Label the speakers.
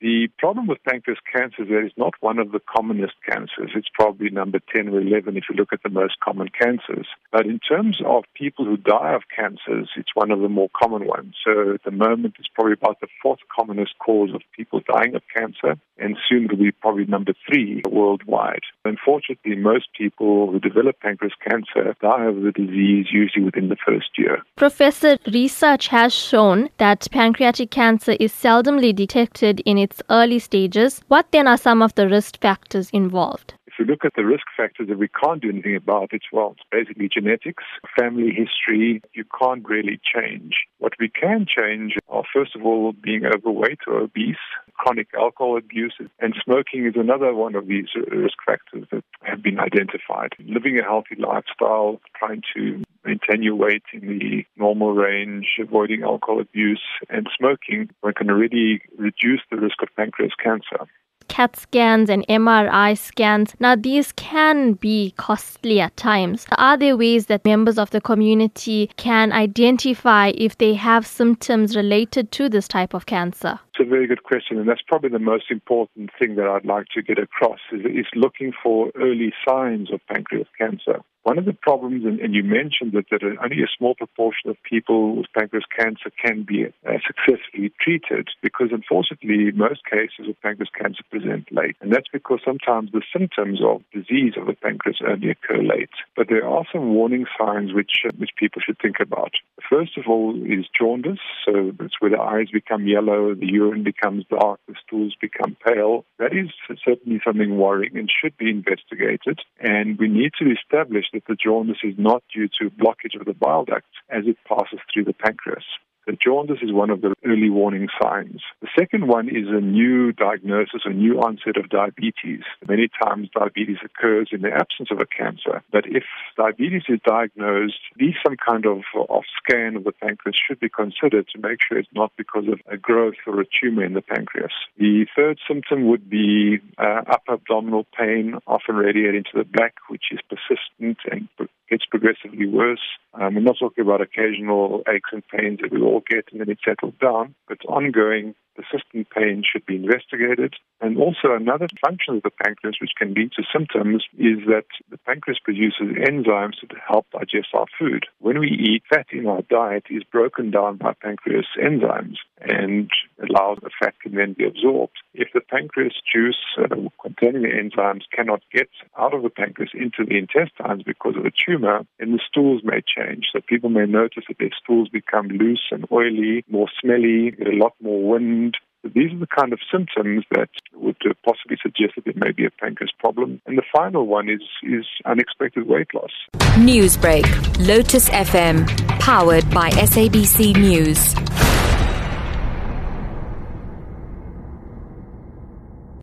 Speaker 1: The problem with pancreas cancer is that it's not one of the commonest cancers. It's probably number 10 or 11 if you look at the most common cancers. But in terms of people who die of cancers, it's one of the more common ones. So at the moment, it's probably about the fourth commonest cause of people dying of cancer, and soon it'll be probably number three worldwide. Unfortunately, most people who develop pancreas cancer die of the disease usually within the first year.
Speaker 2: Professor, research has shown that pancreatic cancer is seldomly detected in its its early stages, what then are some of the risk factors involved?
Speaker 1: If you look at the risk factors that we can't do anything about, it's well, it's basically genetics, family history, you can't really change. What we can change are, first of all, being overweight or obese, chronic alcohol abuse, and smoking is another one of these risk factors that have been identified. Living a healthy lifestyle, trying to maintain your weight in the normal range, avoiding alcohol abuse, and smoking, one can already reduce the risk of pancreas cancer.
Speaker 2: CAT scans and MRI scans. Now, these can be costly at times. Are there ways that members of the community can identify if they have symptoms related to this type of cancer?
Speaker 1: A very good question, and that's probably the most important thing that I'd like to get across is, is looking for early signs of pancreas cancer. One of the problems, and, and you mentioned that, that only a small proportion of people with pancreas cancer can be uh, successfully treated because, unfortunately, most cases of pancreas cancer present late. And that's because sometimes the symptoms of disease of the pancreas only occur late. But there are some warning signs which, uh, which people should think about. First of all is jaundice. So that's where the eyes become yellow, the urine becomes dark, the stools become pale. That is certainly something worrying and should be investigated. And we need to establish that the jaundice is not due to blockage of the bile duct as it passes through the pancreas. Jaundice is one of the early warning signs. The second one is a new diagnosis, a new onset of diabetes. Many times diabetes occurs in the absence of a cancer. But if diabetes is diagnosed, least some kind of, off scan of the pancreas should be considered to make sure it's not because of a growth or a tumor in the pancreas. The third symptom would be uh, upper abdominal pain, often radiating to the back, which is persistent and gets progressively worse. Um, we're not talking about occasional aches and pains that we all get and then it settles down, but ongoing persistent pain should be investigated. And also another function of the pancreas which can lead to symptoms is that the pancreas produces enzymes to help digest our food. When we eat, fat in our diet is broken down by pancreas enzymes and allows the fat can then be absorbed. If the pancreas juice uh, containing the enzymes cannot get out of the pancreas into the intestines because of a tumor, then the stools may change. So people may notice that their stools become loose and oily, more smelly, get a lot more wind, these are the kind of symptoms that would uh, possibly suggest that there may be a pancreas problem. And the final one is, is unexpected weight loss.
Speaker 3: Newsbreak, Lotus FM, powered by SABC News.